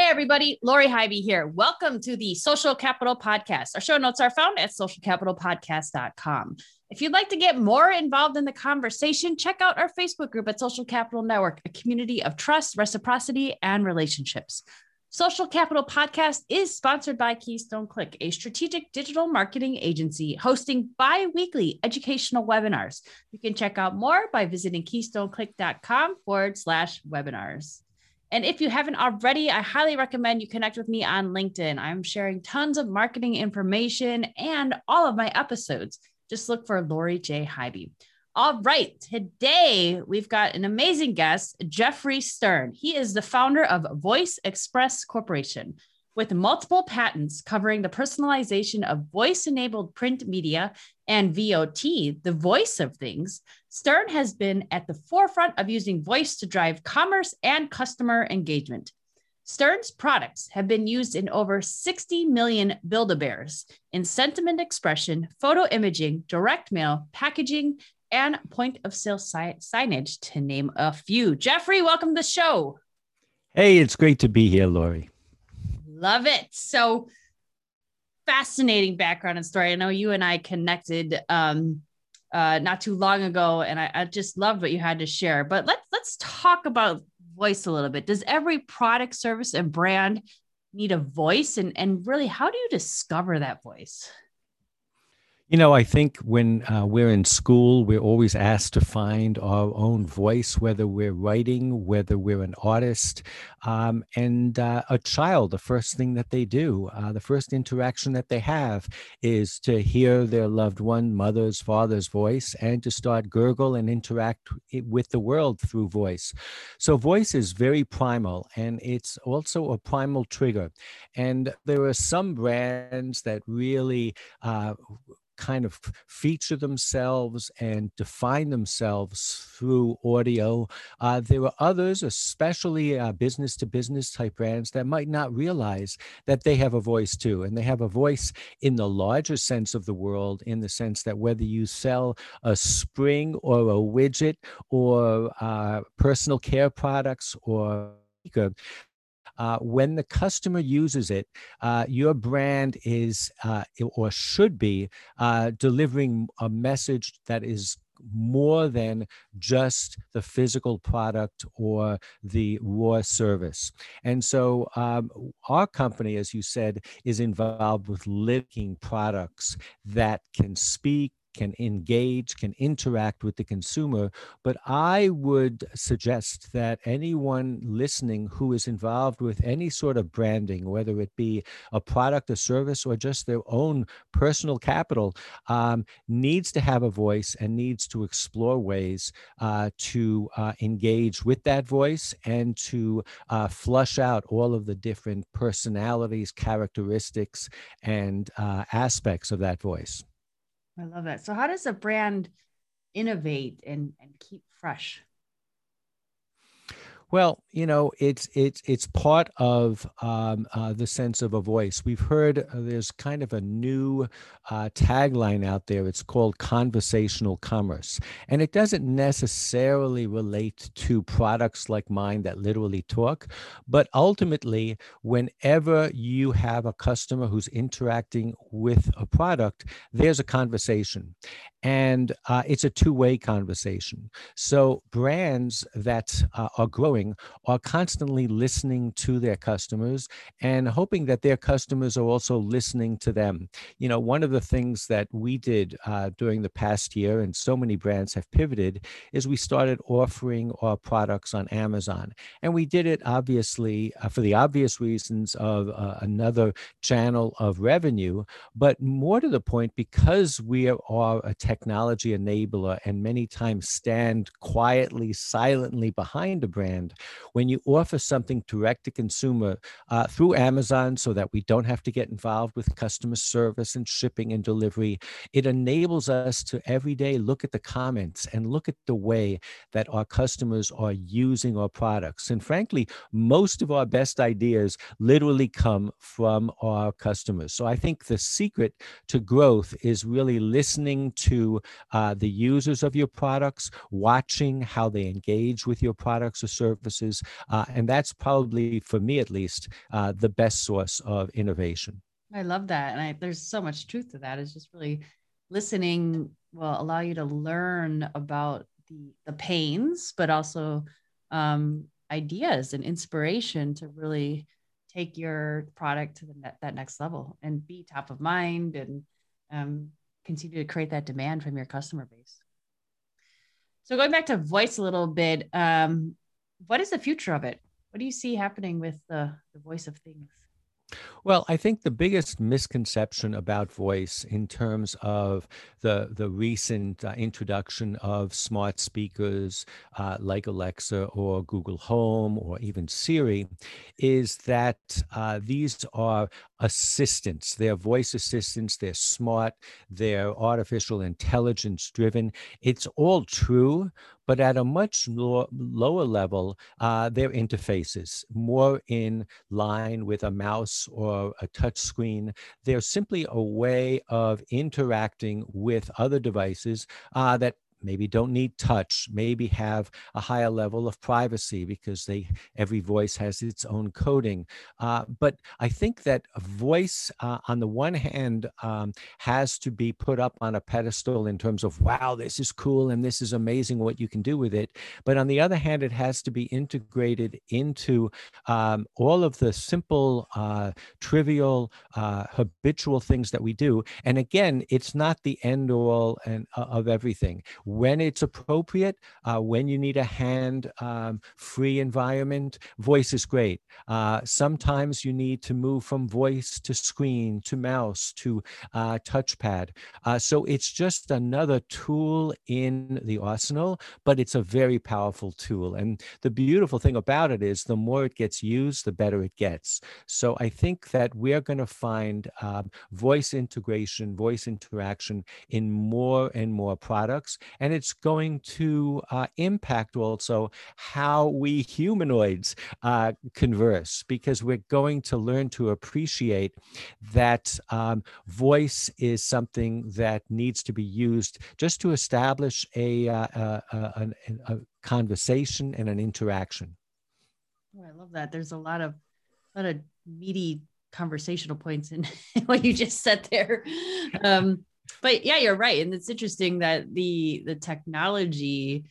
Hey, everybody, Lori Highby here. Welcome to the Social Capital Podcast. Our show notes are found at socialcapitalpodcast.com. If you'd like to get more involved in the conversation, check out our Facebook group at Social Capital Network, a community of trust, reciprocity, and relationships. Social Capital Podcast is sponsored by Keystone Click, a strategic digital marketing agency hosting bi weekly educational webinars. You can check out more by visiting keystoneclick.com forward slash webinars. And if you haven't already, I highly recommend you connect with me on LinkedIn. I'm sharing tons of marketing information and all of my episodes. Just look for Lori J. Highby. All right, today we've got an amazing guest, Geoffrey Stern. He is the founder of Voice Express Corporation. With multiple patents covering the personalization of voice enabled print media and VOT, the voice of things, Stern has been at the forefront of using voice to drive commerce and customer engagement. Stern's products have been used in over 60 million Build-A-Bears in sentiment expression, photo imaging, direct mail, packaging, and point of sale si- signage, to name a few. Geoffrey, welcome to the show. Hey, it's great to be here, Lori. Love it. So fascinating background and story. I know you and I connected um, uh, not too long ago, and I, I just loved what you had to share. But let's let's talk about voice a little bit. Does every product, service, and brand need a voice? And and really, how do you discover that voice? You know, I think when uh, we're in school, we're always asked to find our own voice, whether we're writing, whether we're an artist. Um, and uh, a child, the first thing that they do, uh, the first interaction that they have is to hear their loved one, mother's, father's voice, and to start gurgle and interact with the world through voice. So, voice is very primal, and it's also a primal trigger. And there are some brands that really uh, kind of feature themselves and define themselves through audio. Uh, there are others, especially business to business type brands, that might not realize that they have a voice too. And they have a voice in the larger sense of the world, in the sense that whether you sell a spring or a widget or uh, personal care products or uh, when the customer uses it, uh, your brand is uh, or should be uh, delivering a message that is more than just the physical product or the raw service. And so, um, our company, as you said, is involved with living products that can speak can engage, can interact with the consumer. But I would suggest that anyone listening who is involved with any sort of branding, whether it be a product, a service, or just their own personal capital, um, needs to have a voice and needs to explore ways uh, to uh, engage with that voice and to uh, flush out all of the different personalities, characteristics, and uh, aspects of that voice. I love that. So, how does a brand innovate and, and keep fresh? Well, you know, it's it's it's part of um, uh, the sense of a voice. We've heard uh, there's kind of a new uh, tagline out there. It's called conversational commerce, and it doesn't necessarily relate to products like mine that literally talk, but ultimately, whenever you have a customer who's interacting with a product, there's a conversation, and uh, it's a two-way conversation so brands that uh, are growing are constantly listening to their customers and hoping that their customers are also listening to them. You know one of the things that we did uh, during the past year and so many brands have pivoted is we started offering our products on amazon. And we did it obviously uh, for the obvious reasons of uh, another channel of revenue but more to the point because we are a technology enabler and many times stand quietly, silently behind a brand, hand. When you offer something direct to consumer uh, through Amazon so that we don't have to get involved with customer service and shipping and delivery, it enables us to every day look at the comments and look at the way that our customers are using our products. And frankly, most of our best ideas literally come from our customers. So I think the secret to growth is really listening to uh, the users of your products, watching how they engage with your products or services. Uh, and that's probably, for me at least, uh, the best source of innovation. I love that. And I, there's so much truth to that. It's just really listening will allow you to learn about the, the pains, but also um, ideas and inspiration to really take your product to the net, that next level and be top of mind and um, continue to create that demand from your customer base. So going back to voice a little bit, um, what is the future of it? What do you see happening with the, the voice of things? Well, I think the biggest misconception about voice in terms of the, the recent uh, introduction of smart speakers uh, like Alexa or Google Home or even Siri is that uh, these are assistants. They're voice assistants, they're smart, they're artificial intelligence driven. It's all true, but at a much lo- lower level, uh, their interfaces, more in line with a mouse or a touch screen. They're simply a way of interacting with other devices uh, that maybe don't need touch maybe have a higher level of privacy because they every voice has its own coding. Uh, but i think that voice uh, on the one hand um, has to be put up on a pedestal in terms of wow this is cool and this is amazing what you can do with it. But on the other hand it has to be integrated into um, all of the simple uh, trivial uh, habitual things that we do. And again it's not the end all and uh, of everything when it's appropriate, uh, when you need a hand um, free environment, voice is great. Uh, sometimes you need to move from voice to screen to mouse to uh, touchpad. Uh, so it's just another tool in the arsenal, but it's a very powerful tool. And the beautiful thing about it is the more it gets used, the better it gets. So I think that we're going to find um, voice integration, voice interaction in more and more products and it's going to uh, impact also how we humanoids uh, converse because we're going to learn to appreciate that um, voice is something that needs to be used just to establish a, uh, a, a, a conversation and an interaction. Oh, I love that. There's a lot of a lot of meaty conversational points in what you just said there. Um, but yeah, you're right, and it's interesting that the the technology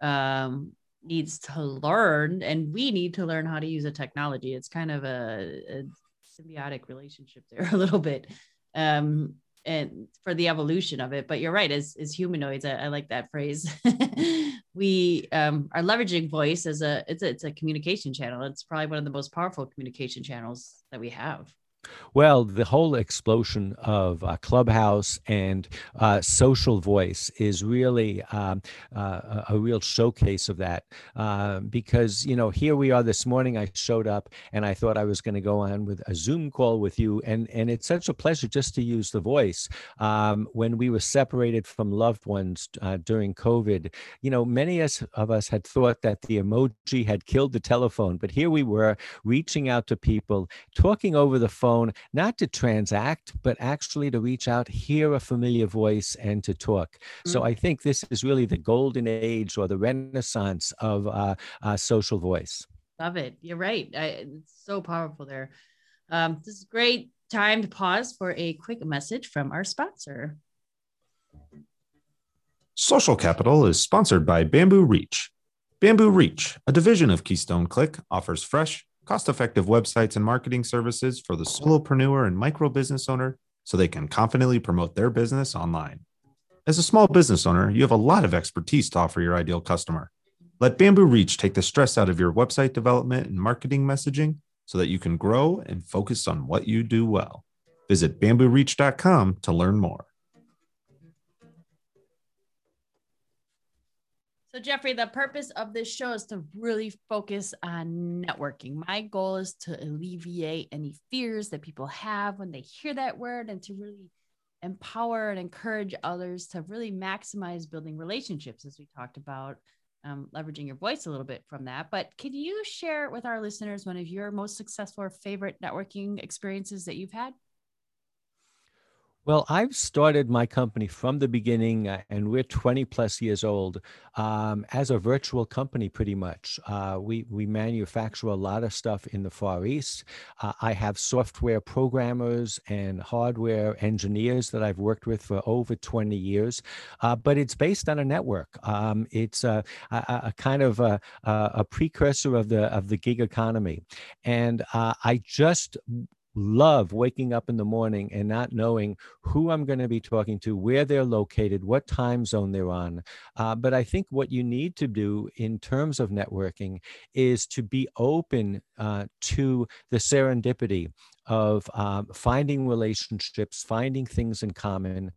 um, needs to learn, and we need to learn how to use a technology. It's kind of a, a symbiotic relationship there, a little bit, um, and for the evolution of it. But you're right, as as humanoids, I, I like that phrase. we um, are leveraging voice as a it's a it's a communication channel. It's probably one of the most powerful communication channels that we have. Well, the whole explosion of uh, Clubhouse and uh, social voice is really um, uh, a real showcase of that. Uh, because, you know, here we are this morning. I showed up and I thought I was going to go on with a Zoom call with you. And, and it's such a pleasure just to use the voice. Um, when we were separated from loved ones uh, during COVID, you know, many of us had thought that the emoji had killed the telephone. But here we were reaching out to people, talking over the phone phone, not to transact, but actually to reach out, hear a familiar voice, and to talk. Mm-hmm. So I think this is really the golden age or the renaissance of uh, uh, social voice. Love it. You're right. I, it's so powerful there. Um, this is great time to pause for a quick message from our sponsor. Social Capital is sponsored by Bamboo Reach. Bamboo Reach, a division of Keystone Click, offers fresh, cost effective websites and marketing services for the solopreneur and micro business owner so they can confidently promote their business online. As a small business owner, you have a lot of expertise to offer your ideal customer. Let Bamboo Reach take the stress out of your website development and marketing messaging so that you can grow and focus on what you do well. Visit bambooreach.com to learn more. So, Geoffrey, the purpose of this show is to really focus on networking. My goal is to alleviate any fears that people have when they hear that word and to really empower and encourage others to really maximize building relationships, as we talked about, um, leveraging your voice a little bit from that. But can you share with our listeners one of your most successful or favorite networking experiences that you've had? Well, I've started my company from the beginning, uh, and we're 20 plus years old um, as a virtual company, pretty much. Uh, we, we manufacture a lot of stuff in the Far East. Uh, I have software programmers and hardware engineers that I've worked with for over 20 years, uh, but it's based on a network. Um, it's a, a, a, kind of a, a, precursor of the, of the gig economy. And uh, I just love waking up in the morning and not knowing who I'm going to be talking to, where they're located, what time zone they're on. Uh, but I think what you need to do in terms of networking is to be open uh, to the serendipity of um, finding relationships, finding things in common.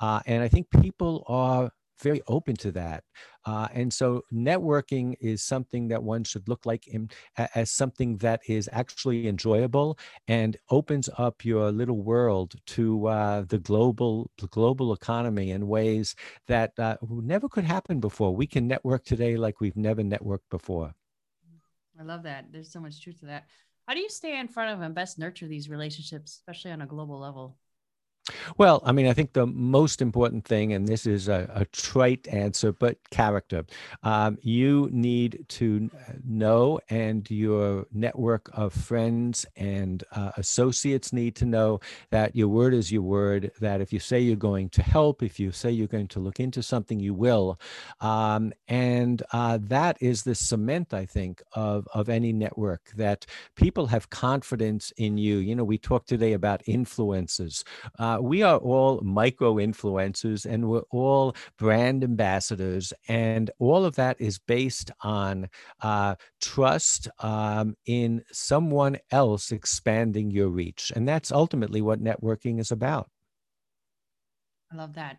Uh, and I think people are very open to that. Uh, and so networking is something that one should look like in, as something that is actually enjoyable and opens up your little world to uh, the global the global economy in ways that uh, never could happen before. We can network today like we've never networked before. I love that. There's so much truth to that. How do you stay in front of and best nurture these relationships, especially on a global level? Well, I mean, I think the most important thing, and this is a, a trite answer, but character. Um, you need to know, and your network of friends and uh, associates need to know that your word is your word, that if you say you're going to help, if you say you're going to look into something, you will. Um, and uh, that is the cement, I think, of, of any network that people have confidence in you. You know, we talked today about influences. Uh, uh, we are all micro influencers and we're all brand ambassadors. And all of that is based on uh, trust um, in someone else expanding your reach. And that's ultimately what networking is about. I love that.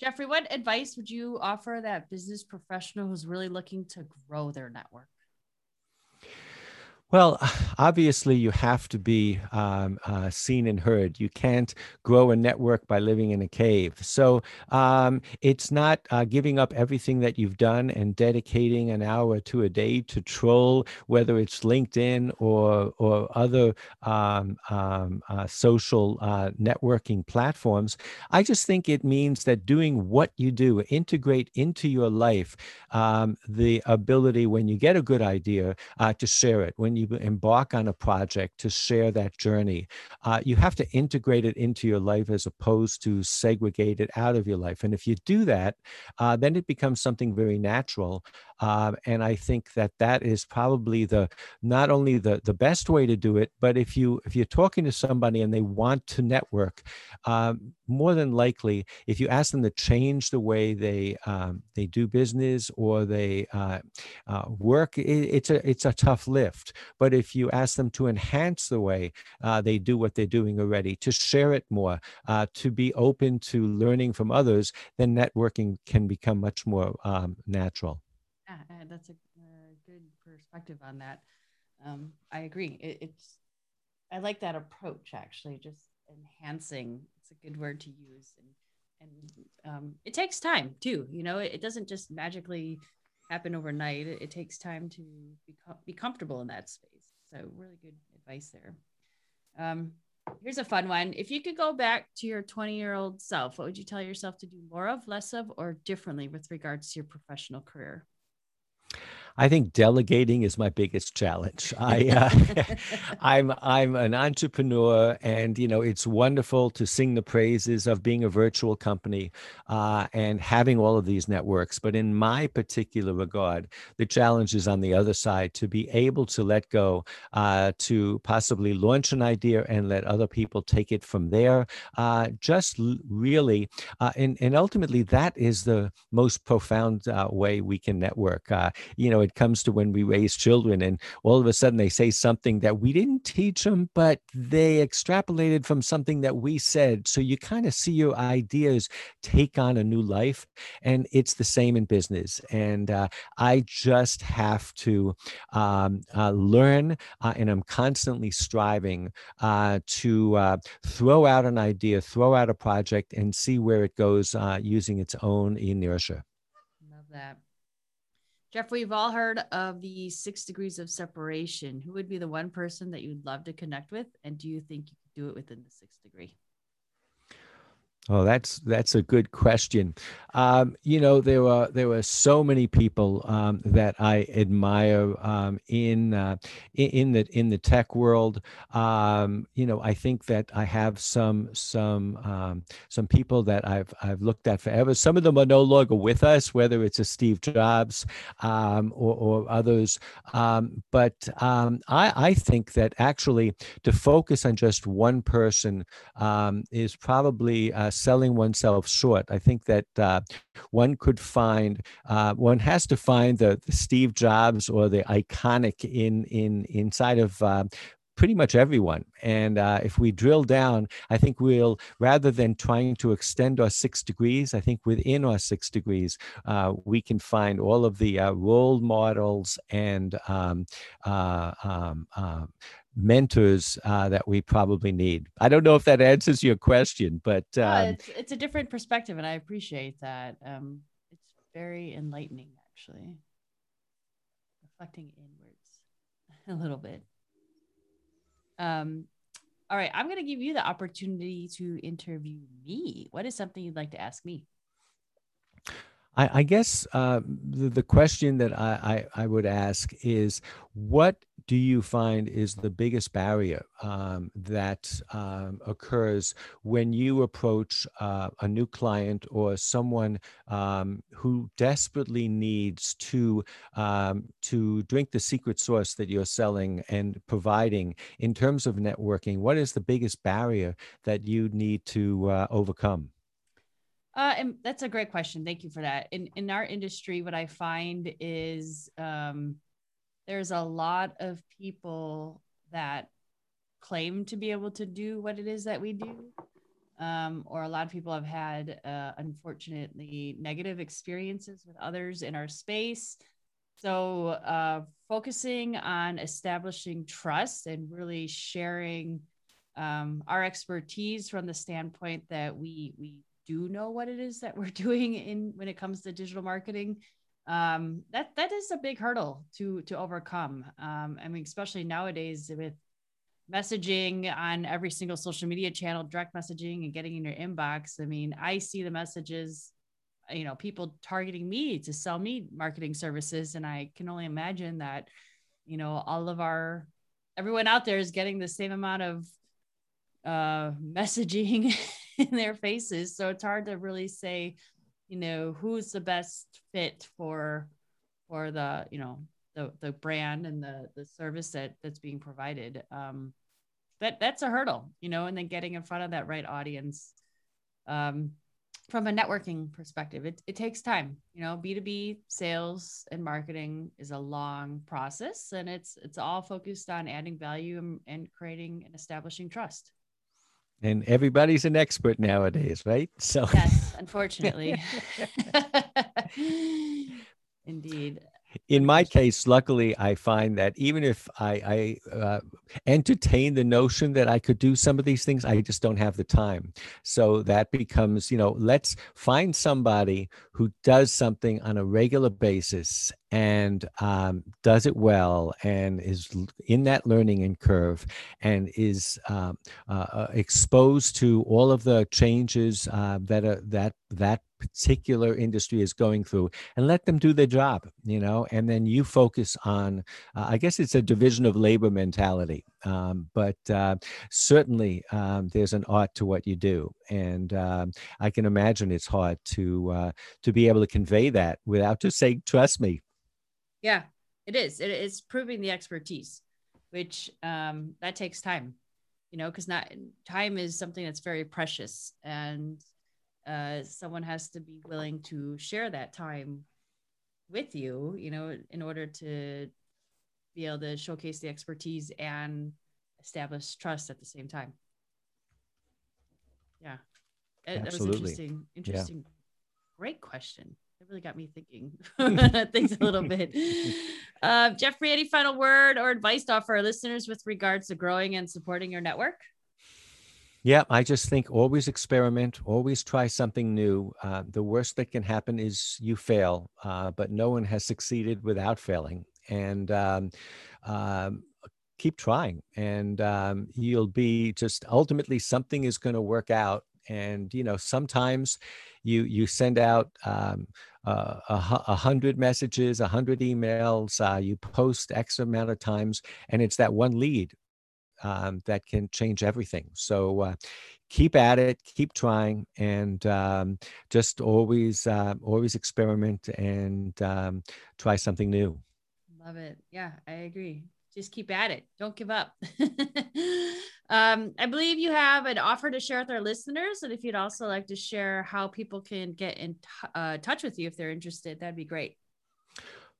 Geoffrey, what advice would you offer that business professional who's really looking to grow their network? Well, obviously, you have to be um, uh, seen and heard. You can't grow a network by living in a cave. So um, it's not uh, giving up everything that you've done and dedicating an hour to a day to troll, whether it's LinkedIn or or other um, um uh, social uh, networking platforms. I just think it means that doing what you do, integrate into your life um, the ability when you get a good idea uh, to share it. When you embark on a project to share that journey, uh, you have to integrate it into your life as opposed to segregate it out of your life. And if you do that, uh, then it becomes something very natural. Um, and I think that that is probably the not only the the best way to do it, but if you if you're talking to somebody and they want to network, um, more than likely, if you ask them to change the way they um, they do business or they uh, uh, work, it, it's a it's a tough lift. But if you ask them to enhance the way uh, they do what they're doing already, to share it more, uh, to be open to learning from others, then networking can become much more um, natural. Uh, that's a, a, good perspective on that. Um, I agree. It, it's I like that approach actually, just enhancing. It's a good word to use, and and um, it takes time too. You know, it, it, doesn't just magically happen overnight. It, it takes time to be, be comfortable in that space. So really good advice there. Um, here's a fun one. If you could go back to your 20 year old self, what would you tell yourself to do more of, less of, or differently with regards to your professional career? I think delegating is my biggest challenge. I, uh, I'm I'm an entrepreneur, and you know it's wonderful to sing the praises of being a virtual company uh, and having all of these networks. But in my particular regard, the challenge is on the other side to be able to let go, uh, to possibly launch an idea and let other people take it from there. Uh, just really, uh, and and ultimately that is the most profound uh, way we can network. you know it comes to when we raise children and all of a sudden they say something that we didn't teach them, but they extrapolated from something that we said. So you kind of see your ideas take on a new life. And it's the same in business. And uh, I just have to um, uh, learn, uh, and I'm constantly striving uh, to uh, throw out an idea, throw out a project, and see where it goes uh, using its own inertia. Love that. Jeff, we've all heard of the six degrees of separation. Who would be the one person that you'd love to connect with? And do you think you could do it within the sixth degree? Oh, that's that's a good question. Um, you know, there were there were so many people um, that I admire um, in, uh, in the in the tech world. Um, you know, I think that I have some some um, some people that I've I've looked at forever. Some of them are no longer with us, whether it's a Steve Jobs um, or, or, others. but I, I think that actually to focus on just one person is probably uh, selling oneself short. I think that uh, one could find, uh, one has to find the, the, Steve Jobs or the iconic in in inside of uh, pretty much everyone. And uh, if we drill down, I think we'll, rather than trying to extend our six degrees, I think within our six degrees, uh, we can find all of the uh, role models and um, uh, um, um mentors uh, that we probably need. I don't know if that answers your question, but um, it's, it's a different perspective, and I appreciate that. Um, it's very enlightening, actually, reflecting inwards a little bit. Um, all right, I'm going to give you the opportunity to interview me. What is something you'd like to ask me? I, I guess uh, the, the, question that I, I, I, would ask is what do you find is the biggest barrier um, that um, occurs when you approach uh, a new client or someone um, who desperately needs to um, to drink the secret sauce that you're selling and providing in terms of networking? What is the biggest barrier that you need to uh, overcome? Uh, and that's a great question. Thank you for that. In in our industry, what I find is um, there's a lot of people that claim to be able to do what it is that we do, um, or a lot of people have had uh, unfortunately negative experiences with others in our space. So uh, focusing on establishing trust and really sharing um, our expertise from the standpoint that we we do know what it is that we're doing in when it comes to digital marketing um, that that is a big hurdle to to overcome. Um, i mean especially nowadays with messaging on every single social media channel direct messaging and getting in your inbox. I mean i see the messages you know people targeting me to sell me marketing services. And i can only imagine that you know all of our everyone out there is getting the same amount of uh, messaging in their faces. So it's hard to really say, you know, who's the best fit for for the, you know, the the brand and the the service that that's being provided. Um, that that's a hurdle, you know, and then getting in front of that right audience. Um, from a networking perspective, it, it takes time. You know, B2B sales and marketing is a long process and it's it's all focused on adding value and, and creating and establishing trust and everybody's an expert nowadays, right? So yes, unfortunately. Indeed in my case, luckily, I find that even if I, I uh, entertain the notion that I could do some of these things, I just don't have the time. So that becomes, you know, let's find somebody who does something on a regular basis and um, does it well and is in that learning and curve and is um, uh, uh, exposed to all of the changes uh, that are, that that particular industry is going through and let them do their job you know and then you focus on uh, i guess it's a division of labor mentality um, but uh, certainly um, there's an art to what you do and um, i can imagine it's hard to uh, to be able to convey that without just saying trust me. Yeah it is it is proving the expertise which um, that takes time you know because not time is something that's very precious and uh, someone has to be willing to share that time with you, you know, in order to be able to showcase the expertise and establish trust at the same time. Yeah. It, that was interesting. Interesting. Yeah. Great question. It really got me thinking things a little bit. Uh, Geoffrey, any final word or advice to offer our listeners with regards to growing and supporting your network? Yeah, I just think always experiment, always try something new. Uh, the worst that can happen is you fail, uh, but no one has succeeded without failing. And um, um, keep trying, and um, you'll be just ultimately something is going to work out. And you know, sometimes you you send out um, uh, a, a, hundred messages, a hundred emails, uh, you post X amount of times, and it's that one lead um, that can change everything. So uh, keep at it, keep trying, and um, just always uh, always experiment and um, try something new. Love it. Yeah, I agree. Just keep at it. Don't give up. um, I believe you have an offer to share with our listeners, and if you'd also like to share how people can get in t- uh, touch with you if they're interested, that'd be great.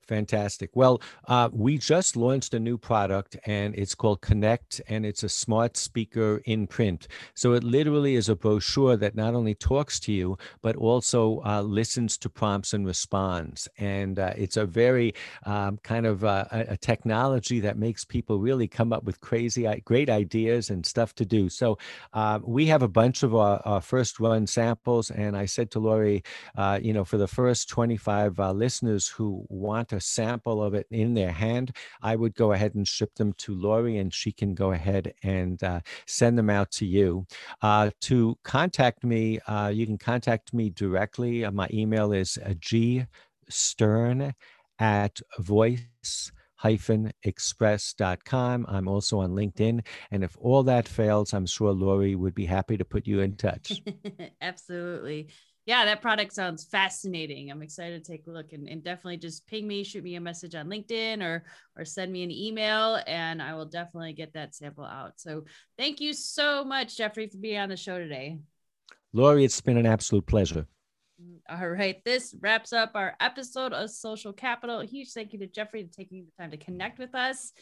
Fantastic. Well, uh, we just launched a new product and it's called Connect and it's a smart speaker in print. So it literally is a brochure that not only talks to you, but also uh, listens to prompts and responds. And uh, it's a very um, kind of uh, a, a, technology that makes people really come up with crazy, great ideas and stuff to do. So um, we have a bunch of our, our, first run samples. And I said to Lori, uh, you know, for the first 25 uh, listeners who want to a sample of it in their hand, I would go ahead and ship them to Lori and she can go ahead and uh, send them out to you. Uh, to contact me, uh, you can contact me directly. Uh, my email is uh, g stern at voice hyphen express.com. I'm also on LinkedIn. And if all that fails, I'm sure Lori would be happy to put you in touch. Absolutely yeah, that product sounds fascinating. I'm excited to take a look and, and definitely just ping me, shoot me a message on LinkedIn or or send me an email and I will definitely get that sample out. So thank you so much, Geoffrey, for being on the show today. Lori, it's been an absolute pleasure. Mm, all right. This wraps up our episode of Social Capital. A huge thank you to Geoffrey for taking the time to connect with us.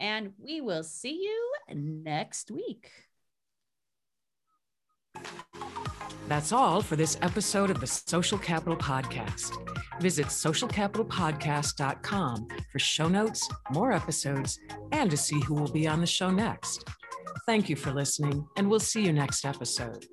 And we will see you next week. That's all for this episode of the Social Capital Podcast. Visit socialcapitalpodcast.com for show notes, more episodes, and to see who will be on the show next. Thank you for listening, and we'll see you next episode.